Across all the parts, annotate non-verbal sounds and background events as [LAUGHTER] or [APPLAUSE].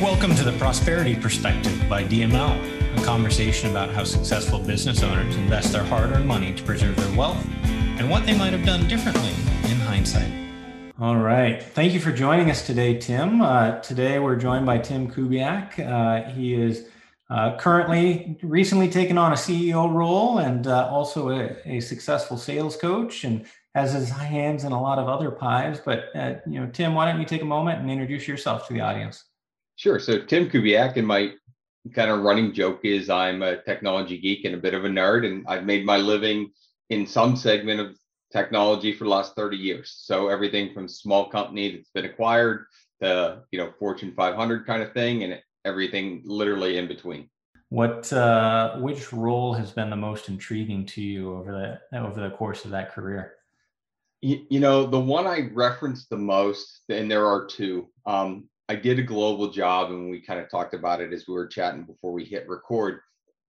Welcome to the Prosperity Perspective by DML, a conversation about how successful business owners invest their hard earned money to preserve their wealth and what they might have done differently in hindsight. All right. Thank you for joining us today, Tim. Uh, today we're joined by Tim Kubiak. Uh, he is uh, currently recently taken on a CEO role and uh, also a, a, successful sales coach and has his hands in a lot of other pies. But, uh, you know, Tim, why don't you take a moment and introduce yourself to the audience? Sure. So Tim Kubiak, and my kind of running joke is I'm a technology geek and a bit of a nerd, and I've made my living in some segment of technology for the last 30 years. So everything from small company that's been acquired to you know Fortune 500 kind of thing, and everything literally in between. What uh, which role has been the most intriguing to you over the over the course of that career? You, you know, the one I referenced the most, and there are two. Um, I did a global job, and we kind of talked about it as we were chatting before we hit record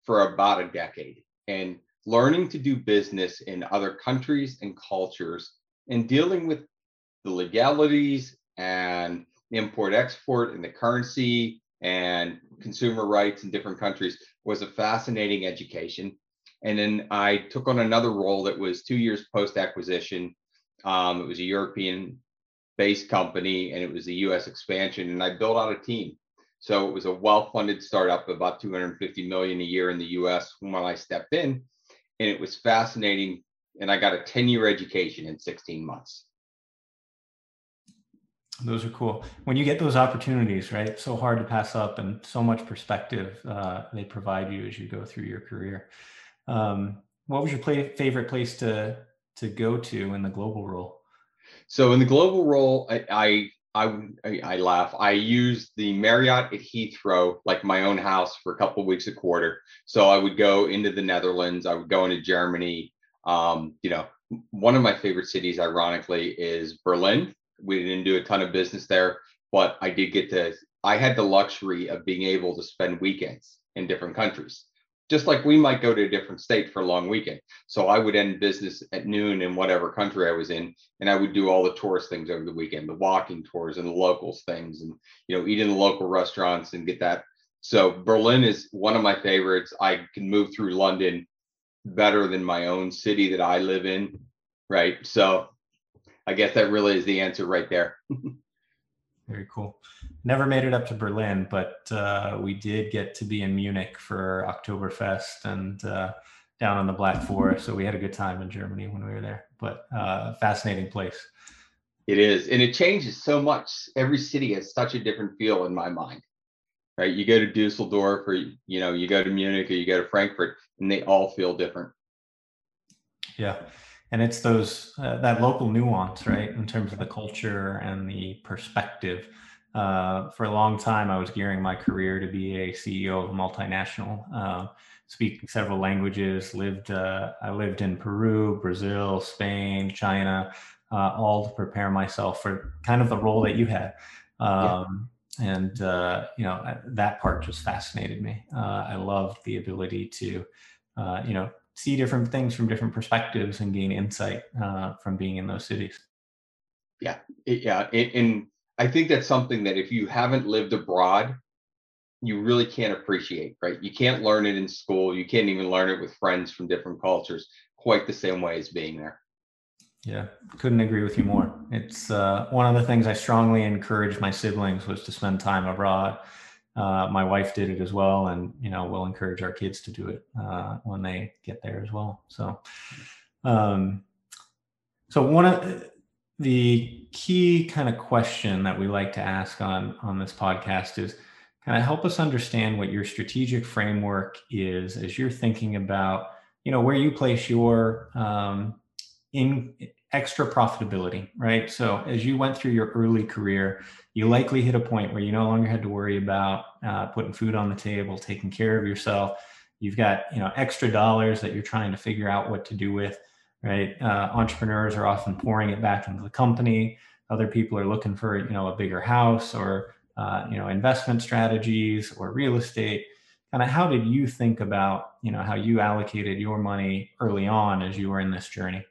for about a decade. And learning to do business in other countries and cultures and dealing with the legalities and import export and the currency and consumer rights in different countries was a fascinating education. And then I took on another role that was two years post acquisition. Um, it was a European based company and it was a US expansion and I built out a team. So it was a well-funded startup, about 250 million a year in the US when I stepped in. And it was fascinating. And I got a 10-year education in 16 months. Those are cool. When you get those opportunities, right? So hard to pass up, and so much perspective uh, they provide you as you go through your career. Um, what was your play, favorite place to to go to in the global role? So in the global role, I, I I, I laugh. I use the Marriott at Heathrow like my own house for a couple weeks a quarter. So I would go into the Netherlands. I would go into Germany. Um, you know, one of my favorite cities, ironically, is Berlin. We didn't do a ton of business there, but I did get to. I had the luxury of being able to spend weekends in different countries just like we might go to a different state for a long weekend. So I would end business at noon in whatever country I was in, and I would do all the tourist things over the weekend, the walking tours and the locals things, and you know, eat in the local restaurants and get that. So Berlin is one of my favorites. I can move through London better than my own city that I live in, right? So I guess that really is the answer right there. [LAUGHS] Very cool. Never made it up to Berlin, but uh, we did get to be in Munich for Oktoberfest and uh, down on the Black Forest. So we had a good time in Germany when we were there. But uh, fascinating place. It is, and it changes so much. Every city has such a different feel in my mind. Right? You go to Dusseldorf, or you know, you go to Munich, or you go to Frankfurt, and they all feel different. Yeah and it's those uh, that local nuance right in terms of the culture and the perspective uh, for a long time i was gearing my career to be a ceo of a multinational uh, speaking several languages lived uh, i lived in peru brazil spain china uh, all to prepare myself for kind of the role that you had um, yeah. and uh, you know that part just fascinated me i loved the ability to you know see different things from different perspectives and gain insight uh, from being in those cities. Yeah, yeah, and I think that's something that if you haven't lived abroad, you really can't appreciate. Right? You can't learn it in school. You can't even learn it with friends from different cultures quite the same way as being there. Yeah, couldn't agree with you more. It's uh, one of the things I strongly encouraged my siblings was to spend time abroad uh, my wife did it as well, and you know we'll encourage our kids to do it uh, when they get there as well. So, um, so one of the key kind of question that we like to ask on on this podcast is kind of help us understand what your strategic framework is as you're thinking about you know where you place your um, in extra profitability, right? So as you went through your early career, you likely hit a point where you no longer had to worry about uh, putting food on the table, taking care of yourself. You've got you know extra dollars that you're trying to figure out what to do with, right? Uh, entrepreneurs are often pouring it back into the company. Other people are looking for you know a bigger house or uh, you know investment strategies or real estate. Kind of how did you think about you know how you allocated your money early on as you were in this journey?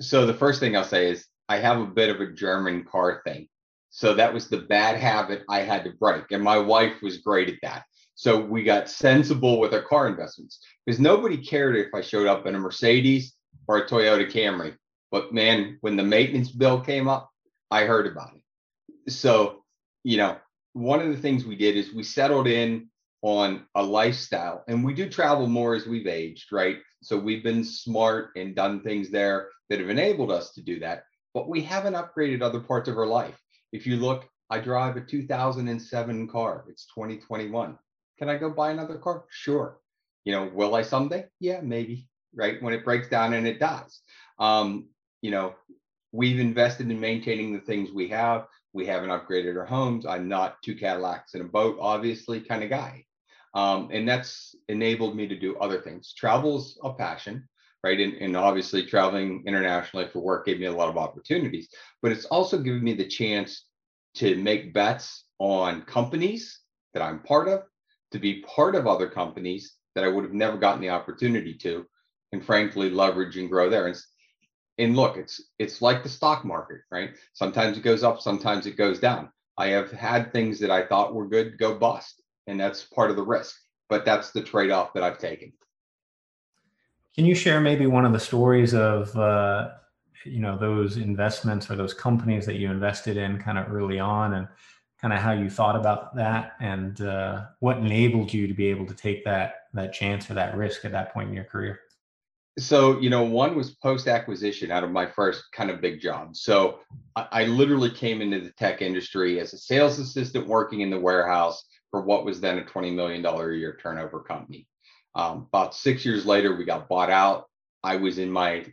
so the first thing I'll say is I have a bit of a German car thing. So that was the bad habit I had to break. And my wife was great at that. So we got sensible with our car investments because nobody cared if I showed up in a Mercedes or a Toyota Camry. But man, when the maintenance bill came up, I heard about it. So, you know, one of the things we did is we settled in on a lifestyle and we do travel more as we've aged, right? So we've been smart and done things there that have enabled us to do that, but we haven't upgraded other parts of our life. If you look, I drive a 2007 car, it's 2021. Can I go buy another car? Sure. You know, will I someday? Yeah, maybe, right? When it breaks down and it dies. Um, you know, we've invested in maintaining the things we have. We haven't upgraded our homes. I'm not two Cadillacs and a boat, obviously, kind of guy. Um, and that's enabled me to do other things. Travel's a passion, right? And, and obviously, traveling internationally for work gave me a lot of opportunities, but it's also given me the chance to make bets on companies that I'm part of, to be part of other companies that I would have never gotten the opportunity to, and frankly, leverage and grow there. And, and look, it's it's like the stock market, right? Sometimes it goes up, sometimes it goes down. I have had things that I thought were good go bust and that's part of the risk. But that's the trade off that I've taken. Can you share maybe one of the stories of uh, you know those investments or those companies that you invested in kind of early on, and kind of how you thought about that, and uh, what enabled you to be able to take that that chance or that risk at that point in your career? So you know one was post acquisition out of my first kind of big job so I, I, literally came into the tech industry as a sales assistant working in the warehouse for what was then a $20 million a year turnover company. Um, about six years later, we got bought out. I was in my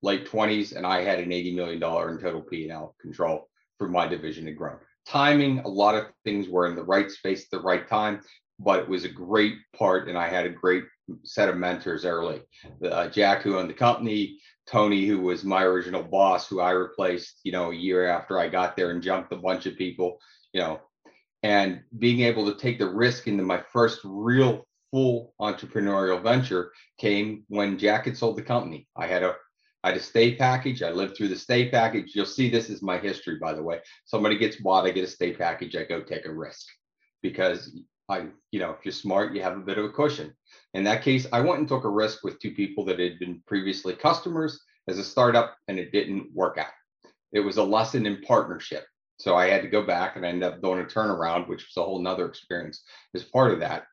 late 20s and I had an $80 million in total P&L control for my division to grow. Timing, a lot of things were in the right space at the right time, but it was a great part and I had a great set of mentors early. Uh, Jack, who owned the company, Tony, who was my original boss, who I replaced, you know, a year after I got there and jumped a bunch of people, you know, and being able to take the risk into my first real full entrepreneurial venture came when Jack had sold the company. I had a I had a stay package. I lived through the stay package. You'll see this is my history, by the way. Somebody gets bought, I get a stay package. I go take a risk because I, you know, if you're smart, you have a bit of a cushion. In that case, I went and took a risk with two people that had been previously customers as a startup, and it didn't work out. It was a lesson in partnership. So I had to go back and I ended up doing a turnaround, which was a whole nother experience as part of that.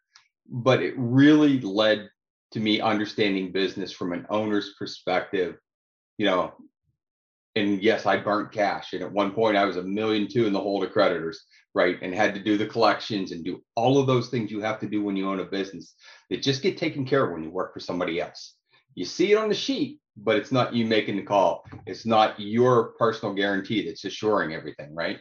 But it really led to me understanding business from an owner's perspective, you know. And yes, I burnt cash. And at one point I was a million two in the hole to creditors, right? And had to do the collections and do all of those things you have to do when you own a business that just get taken care of when you work for somebody else. You see it on the sheet, but it's not you making the call. It's not your personal guarantee that's assuring everything, right?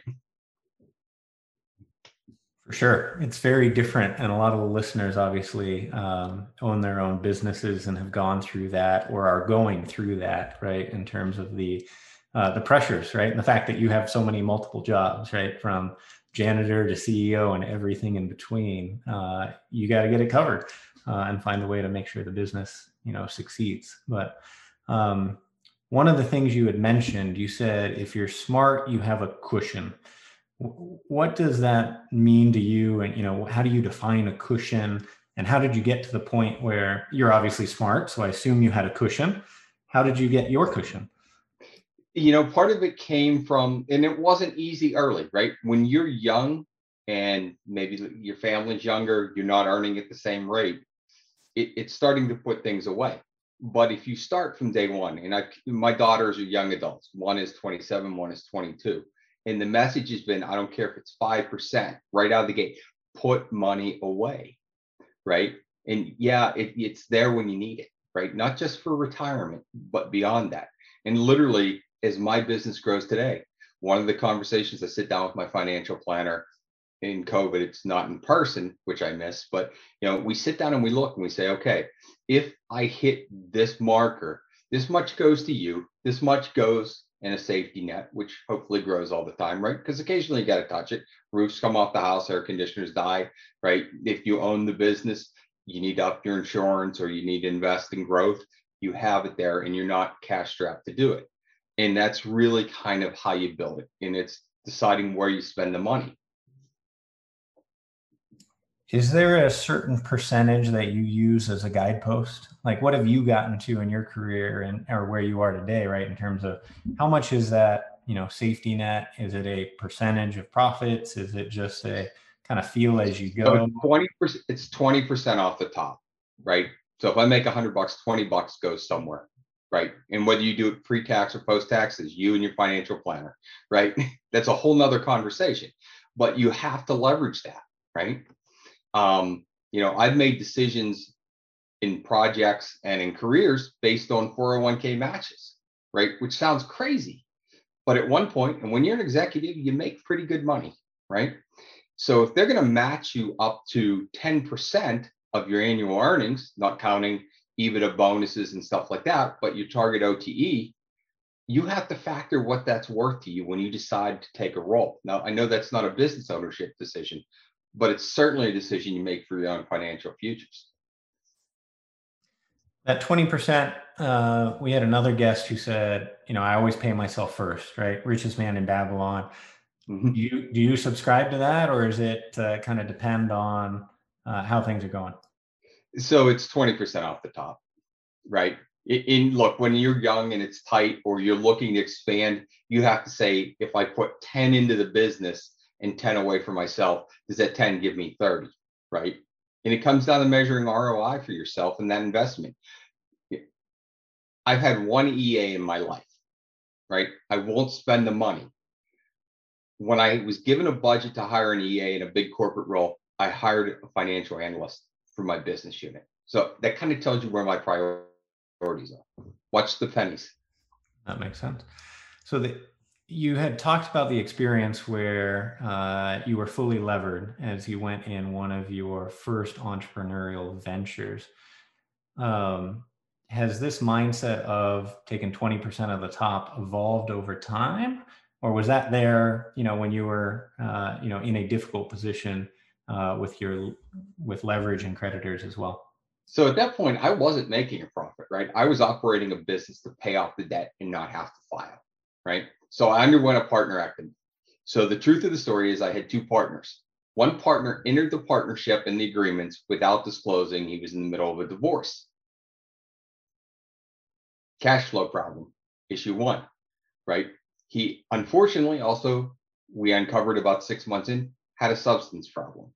For sure. It's very different. And a lot of the listeners obviously um, own their own businesses and have gone through that or are going through that, right? In terms of the uh, the pressures, right? And the fact that you have so many multiple jobs, right? From janitor to CEO and everything in between, uh, you got to get it covered uh, and find a way to make sure the business, you know, succeeds. But um, one of the things you had mentioned, you said if you're smart, you have a cushion. What does that mean to you? And you know, how do you define a cushion? And how did you get to the point where you're obviously smart? So I assume you had a cushion. How did you get your cushion? You know, part of it came from, and it wasn't easy early, right? When you're young and maybe your family's younger, you're not earning at the same rate, it, it's starting to put things away but if you start from day one, and I, my daughters are young adults, one is 27, one is 22, and the message has been, I don't care if it's 5% right out of the gate, put money away, right? And yeah, it, it's there when you need it, right? Not just for retirement, but beyond that. And literally, as my business grows today, one of the conversations I sit down with my financial planner in COVID, it's not in person, which I miss, but you know, we sit down and we look and we say, okay, if I hit this marker, this much goes to you, this much goes in a safety net, which hopefully grows all the time, right? Because occasionally you got to touch it. Roofs come off the house, air conditioners die, right? If you own the business, you need to up your insurance or you need to invest in growth. You have it there and you're not cash strapped to do it. And that's really kind of how you build it. And it's deciding where you spend the money. Is there a certain percentage that you use as a guidepost? Like, what have you gotten to in your career and or where you are today, right? In terms of how much is that, you know, safety net? Is it a percentage of profits? Is it just a kind of feel as you go? Twenty percent. It's twenty percent off the top, right? So if I make a hundred bucks, twenty bucks goes somewhere, right? And whether you do it pre-tax or post-tax is you and your financial planner, right? [LAUGHS] That's a whole nother conversation. But you have to leverage that, right? Um, you know, I've made decisions in projects and in careers based on 401k matches, right? Which sounds crazy. But at one point, and when you're an executive, you make pretty good money, right? So if they're going to match you up to 10% of your annual earnings, not counting EBITDA bonuses and stuff like that, but you target OTE, you have to factor what that's worth to you when you decide to take a role. Now, I know that's not a business ownership decision, but it's certainly a decision you make for your own financial futures. That 20%, uh, we had another guest who said, you know, I always pay myself first, right? Richest man in Babylon. Mm-hmm. Do you do you subscribe to that, or is it uh, kind of depend on uh, how things are going? So it's 20% off the top, right? In, look, when you're young and it's tight, or you're looking to expand, you have to say, if I put 10 into the business, and 10 away from myself, does that 10 give me 30? Right. And it comes down to measuring ROI for yourself and that investment. I've had one EA in my life, right? I won't spend the money. When I was given a budget to hire an EA in a big corporate role, I hired a financial analyst for my business unit. So that kind of tells you where my priorities are. Watch the pennies. That makes sense. So the you had talked about the experience where uh, you were fully levered as you went in one of your first entrepreneurial ventures. Um, has this mindset of taking 20% of the top evolved over time? Or was that there, you know, when you were, uh, you know, in a difficult position uh, with your with leverage and creditors as well? So at that point, I wasn't making a profit, right? I was operating a business to pay off the debt and not have to file, right? So I underwent a partner partnerectomy. So the truth of the story is I had two partners. One partner entered the partnership and the agreements without disclosing he was in the middle of a divorce. Cash flow problem, issue one, right? He unfortunately also, we uncovered about six months in, had a substance problem.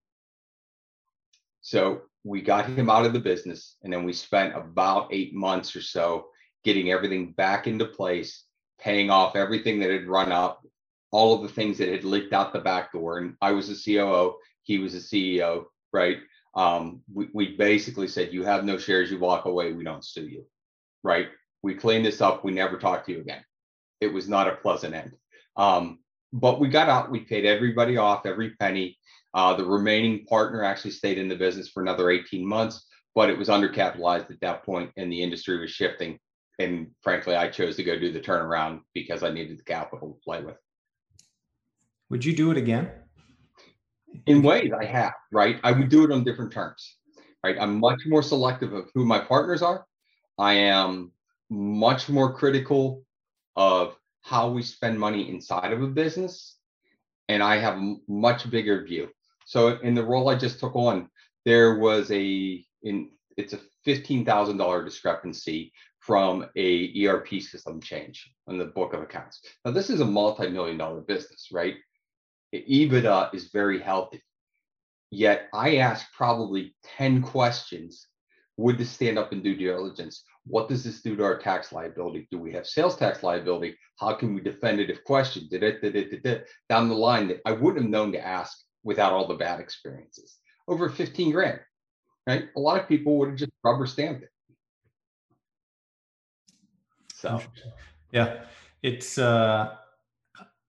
So we got him out of the business and then we spent about eight months or so getting everything back into place paying off everything that had run up, all of the things that had leaked out the back door. And I was a COO, he was a CEO, right? Um, we, we basically said, You have no shares, you walk away, we don't sue you, right? We cleaned this up, we never talked to you again. It was not a pleasant end. Um, but we got out, we paid everybody off, every penny. Uh, the remaining partner actually stayed in the business for another 18 months, but it was undercapitalized at that point and the industry was shifting and frankly, I chose to go do the turnaround because I needed the capital to play with. Would you do it again? In ways, I have. Right, I would do it on different terms. Right, I'm much more selective of who my partners are. I am much more critical of how we spend money inside of a business, and I have a much bigger view. So in the role I just took on, there was a in it's a fifteen thousand dollar discrepancy from a ERP system change on the book of accounts. Now, this is a multi-million dollar business, right? EBITDA is very healthy. Yet I asked probably 10 questions. Would this stand up in due diligence? What does this do to our tax liability? Do we have sales tax liability? How can we defend it if questioned? Did it, did it, did it, down the line that I wouldn't have known to ask without all the bad experiences. Over 15 grand, right? A lot of people would have just rubber stamped it. So, yeah, it's, uh,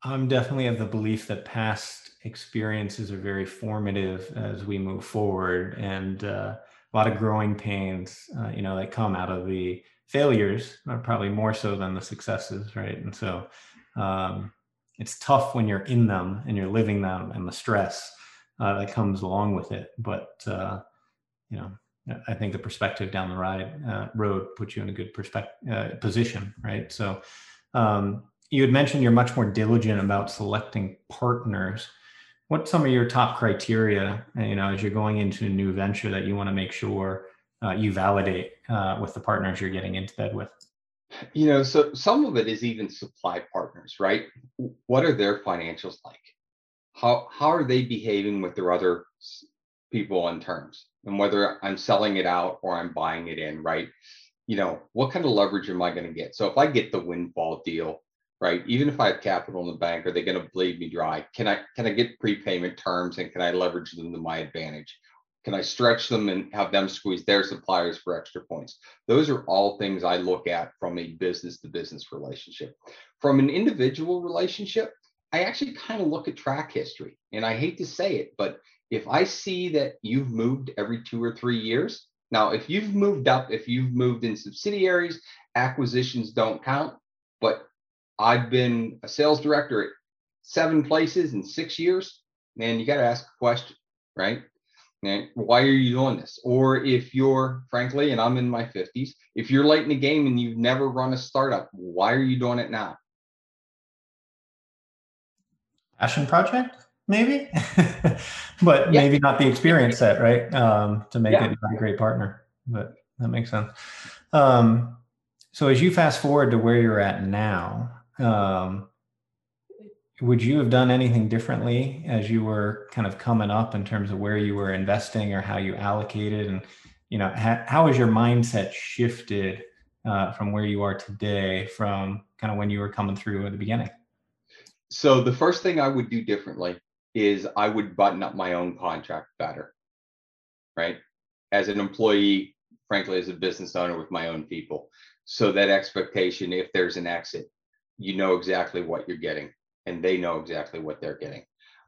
I'm definitely of the belief that past experiences are very formative as we move forward and uh, a lot of growing pains, uh, you know, that come out of the failures, uh, probably more so than the successes, right? And so um, it's tough when you're in them and you're living them and the stress uh, that comes along with it. But, uh, you know, I think the perspective down the ride uh, road puts you in a good perspective uh, position, right? So, um, you had mentioned you're much more diligent about selecting partners. What's some of your top criteria, you know, as you're going into a new venture that you want to make sure uh, you validate uh, with the partners you're getting into bed with? You know, so some of it is even supply partners, right? What are their financials like? How how are they behaving with their other people on terms? And whether I'm selling it out or I'm buying it in, right? You know, what kind of leverage am I going to get? So if I get the windfall deal, right? Even if I have capital in the bank, are they going to bleed me dry? Can I can I get prepayment terms and can I leverage them to my advantage? Can I stretch them and have them squeeze their suppliers for extra points? Those are all things I look at from a business to business relationship. From an individual relationship, I actually kind of look at track history. And I hate to say it, but if I see that you've moved every two or three years, now if you've moved up, if you've moved in subsidiaries, acquisitions don't count. But I've been a sales director at seven places in six years, man, you got to ask a question, right? And why are you doing this? Or if you're, frankly, and I'm in my 50s, if you're late in the game and you've never run a startup, why are you doing it now? Passion project, maybe, [LAUGHS] but yeah. maybe not the experience set, right? Um, to make yeah. it a great partner. But that makes sense. Um, so as you fast forward to where you're at now, um, would you have done anything differently as you were kind of coming up in terms of where you were investing or how you allocated? And you know ha- how has your mindset shifted uh, from where you are today from kind of when you were coming through at the beginning? So the first thing i would do differently is i would button up my own contract better right? As an employee frankly as a business owner with my own people. So that expectation if there's an exit you know exactly what you're getting and they know exactly what they're getting.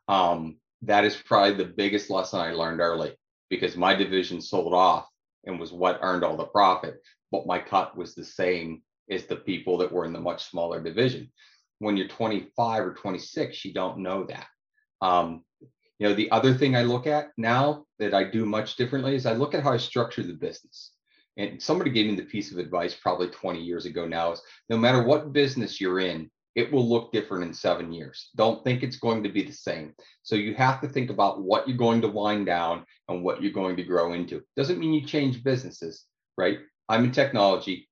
Um, that is probably the biggest lesson I learned early because my division sold off and was what earned all the profit, but my cut was the same as the people that were in the much smaller division. When you're 25 or 26, you don't know that. Um, you know, the other thing I look at now that I do much differently is I look at how I structure the business. And somebody gave me the piece of advice probably 20 years ago now is no matter what business you're in, it will look different in seven years. Don't think it's going to be the same. So you have to think about what you're going to wind down and what you're going to grow into. Doesn't mean you change businesses, right? I'm in technology.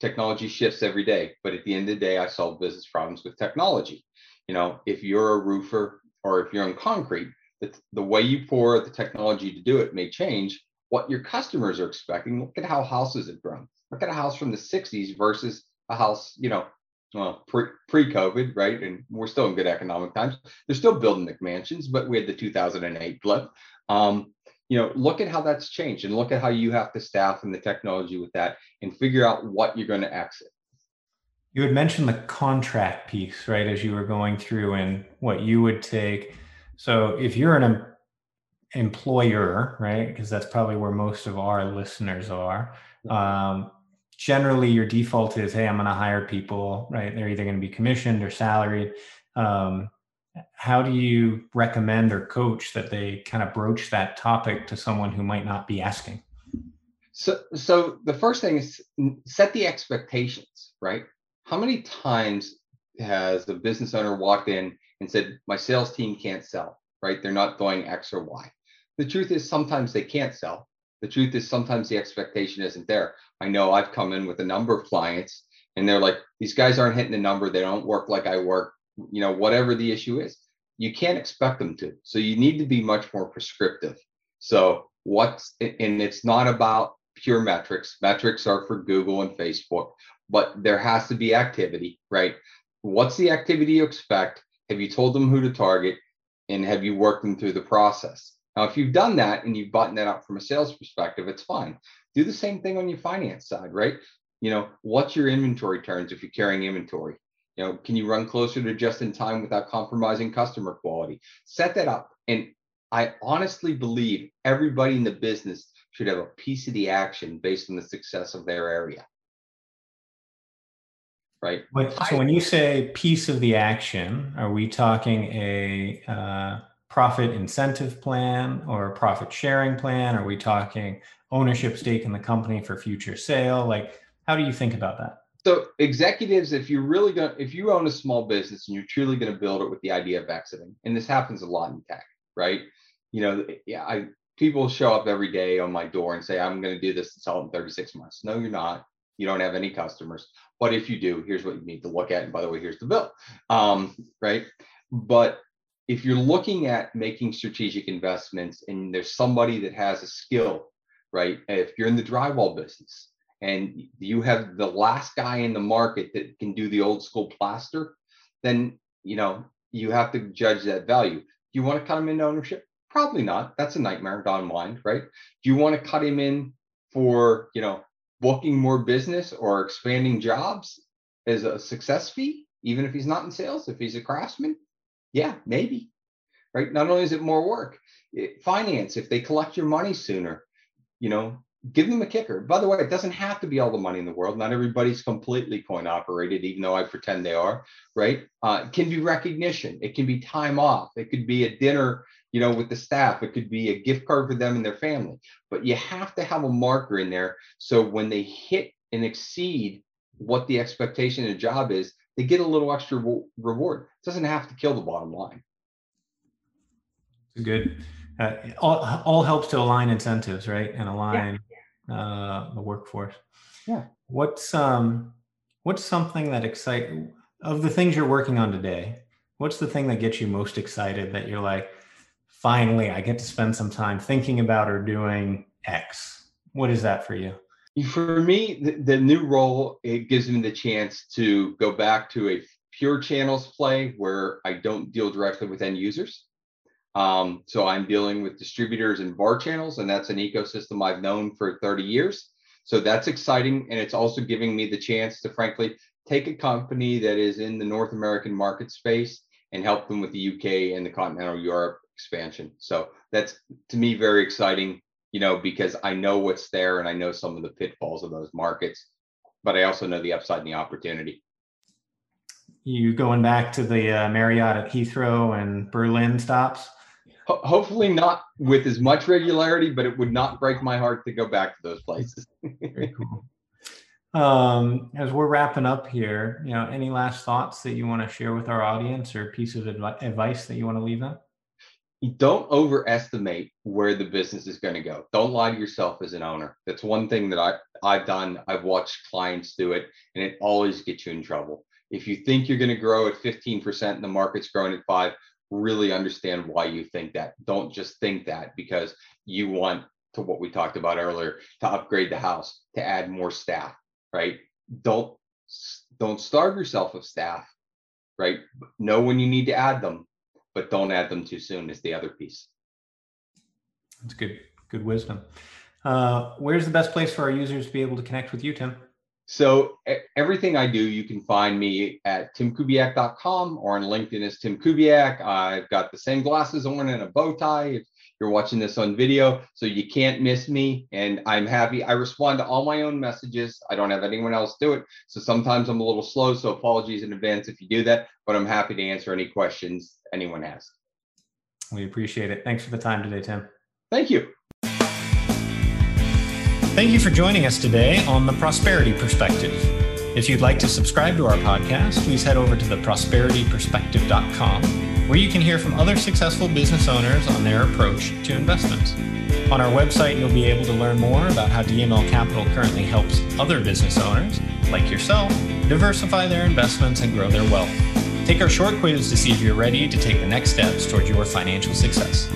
Technology shifts every day, but at the end of the day, I solve business problems with technology. You know, if you're a roofer or if you're in concrete, the, the way you pour the technology to do it may change what your customers are expecting. Look at how houses have grown. Look at a house from the 60s versus a house, you know, well, pre COVID, right? And we're still in good economic times. They're still building McMansions, but we had the 2008 blip. Um, you know, look at how that's changed, and look at how you have to staff and the technology with that, and figure out what you're going to exit. You had mentioned the contract piece, right? As you were going through, and what you would take. So, if you're an employer, right? Because that's probably where most of our listeners are. Um, generally your default is hey i'm going to hire people right? They're either going to be commissioned or salaried. Um, how do you recommend or coach that they kind of broach that topic to someone who might not be asking? So so the first thing is set the expectations right? How many times has the business owner walked in and said my sales team can't sell right? They're not doing x or y the truth is sometimes they can't sell the truth is sometimes the expectation isn't there I know I've come in with a number of clients and they're like, these guys aren't hitting the number. They don't work like I work, you know, whatever the issue is. You can't expect them to. So you need to be much more prescriptive. So what's, and it's not about pure metrics. Metrics are for Google and Facebook, but there has to be activity, right? What's the activity you expect? Have you told them who to target? And have you worked them through the process? Now, if you've done that and you've buttoned that up from a sales perspective, it's fine. Do the same thing on your finance side, right? You know, what's your inventory turns if you're carrying inventory? You know, can you run closer to just in time without compromising customer quality? Set that up. And I honestly believe everybody in the business should have a piece of the action based on the success of their area. Right. so when you say piece of the action, are we talking a uh, profit incentive plan or profit sharing plan? Are we talking ownership stake in the company for future sale? Like, how do you think about that? So executives, if you're really going, if you own a small business and you're truly going to build it with the idea of exiting, and this happens a lot in tech, right? You know, yeah, I people show up every day on my door and say, I'm going to do this and sell it in 36 months. No, you're not. You don't have any customers. But if you do, here's what you need to look at. And by the way, here's the bill. Um, right. But if you're looking at making strategic investments and there's somebody that has a skill, right? If you're in the drywall business and you have the last guy in the market that can do the old school plaster, then you know you have to judge that value. Do you want to cut him into ownership? Probably not. That's a nightmare down mind, right? Do you want to cut him in for, you know, booking more business or expanding jobs as a success fee, even if he's not in sales, if he's a craftsman? Yeah, maybe. Right. Not only is it more work, it, finance, if they collect your money sooner, you know, give them a kicker. By the way, it doesn't have to be all the money in the world. Not everybody's completely coin operated, even though I pretend they are, right? Uh, it can be recognition. It can be time off. It could be a dinner you know, with the staff. It could be a gift card for them and their family. But you have to have a marker in there so when they hit and exceed what the expectation of the job is, they get a little extra reward. It doesn't have to kill the bottom line. Good. Uh, all, all helps to align incentives, right, and align yeah. uh, the workforce. Yeah. What's um, what's something that excite of the things you're working on today? What's the thing that gets you most excited that you're like, finally I get to spend some time thinking about or doing X. What is that for you? For me, the, the new role it gives me the chance to go back to a pure channels play where I don't deal directly with end users. Um, so I'm dealing with distributors and VAR channels, and that's an ecosystem I've known for 30 years. So that's exciting, and it's also giving me the chance to, frankly, take a company that is in the North American market space and help them with the UK and the continental Europe expansion. So that's to me very exciting, you know, because I know what's there and I know some of the pitfalls of those markets, but I also know the upside and the opportunity. You going back to the uh, Marriott at Heathrow and Berlin stops? Ho- hopefully not with as much regularity, but it would not break my heart to go back to those places. [LAUGHS] Very cool. Um, as we're wrapping up here, you know, any last thoughts that you want to share with our audience or piece of advi- advice that you want to leave them? Don't overestimate where the business is going to go. Don't lie to yourself as an owner. That's one thing that I, I've done. I've watched clients do it, and it always gets you in trouble. If you think you're going to grow at 15% and the market's growing at five, really understand why you think that. Don't just think that because you want to what we talked about earlier to upgrade the house, to add more staff, right? Don't don't starve yourself of staff, right? Know when you need to add them but don't add them too soon is the other piece. That's good, good wisdom. Uh, where's the best place for our users to be able to connect with you, Tim? So everything I do, you can find me at timkubiak.com or on LinkedIn as Tim Kubiak. I've got the same glasses on and a bow tie. If you're watching this on video, so you can't miss me. And I'm happy. I respond to all my own messages. I don't have anyone else do it. So sometimes I'm a little slow. So apologies in advance if you do that, but I'm happy to answer any questions anyone has. We appreciate it. Thanks for the time today, Tim. Thank you. Thank you for joining us today on The Prosperity Perspective. If you'd like to subscribe to our podcast, please head over to theprosperityperspective.com, where you can hear from other successful business owners on their approach to investments. On our website, you'll be able to learn more about how DML Capital currently helps other business owners, like yourself, diversify their investments and grow their wealth. Take our short quiz to see if you're ready to take the next steps towards your financial success.